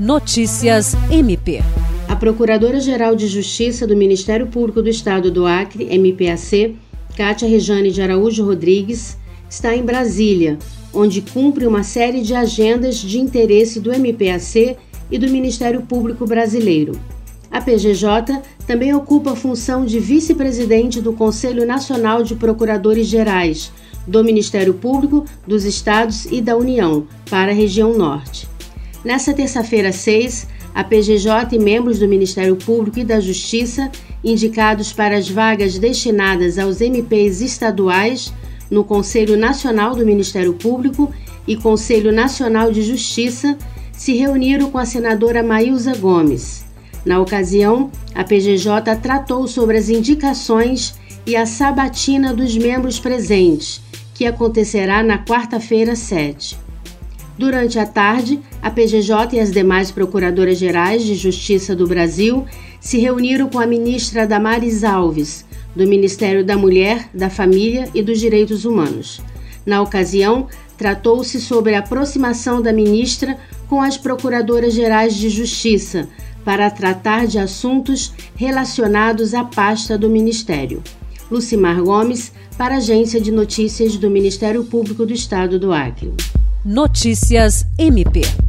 Notícias MP. A Procuradora-Geral de Justiça do Ministério Público do Estado do Acre, MPAC, Cátia Rejane de Araújo Rodrigues, está em Brasília, onde cumpre uma série de agendas de interesse do MPAC e do Ministério Público Brasileiro. A PGJ também ocupa a função de vice-presidente do Conselho Nacional de Procuradores Gerais, do Ministério Público, dos Estados e da União, para a região Norte. Nessa terça-feira 6, a PGJ e membros do Ministério Público e da Justiça, indicados para as vagas destinadas aos MPs estaduais no Conselho Nacional do Ministério Público e Conselho Nacional de Justiça, se reuniram com a senadora Maílza Gomes. Na ocasião, a PGJ tratou sobre as indicações e a sabatina dos membros presentes, que acontecerá na quarta-feira 7. Durante a tarde, a PGJ e as demais Procuradoras Gerais de Justiça do Brasil se reuniram com a ministra Damares Alves, do Ministério da Mulher, da Família e dos Direitos Humanos. Na ocasião, tratou-se sobre a aproximação da ministra com as Procuradoras Gerais de Justiça para tratar de assuntos relacionados à pasta do Ministério. Lucimar Gomes, para a Agência de Notícias do Ministério Público do Estado do Acre. Notícias MP.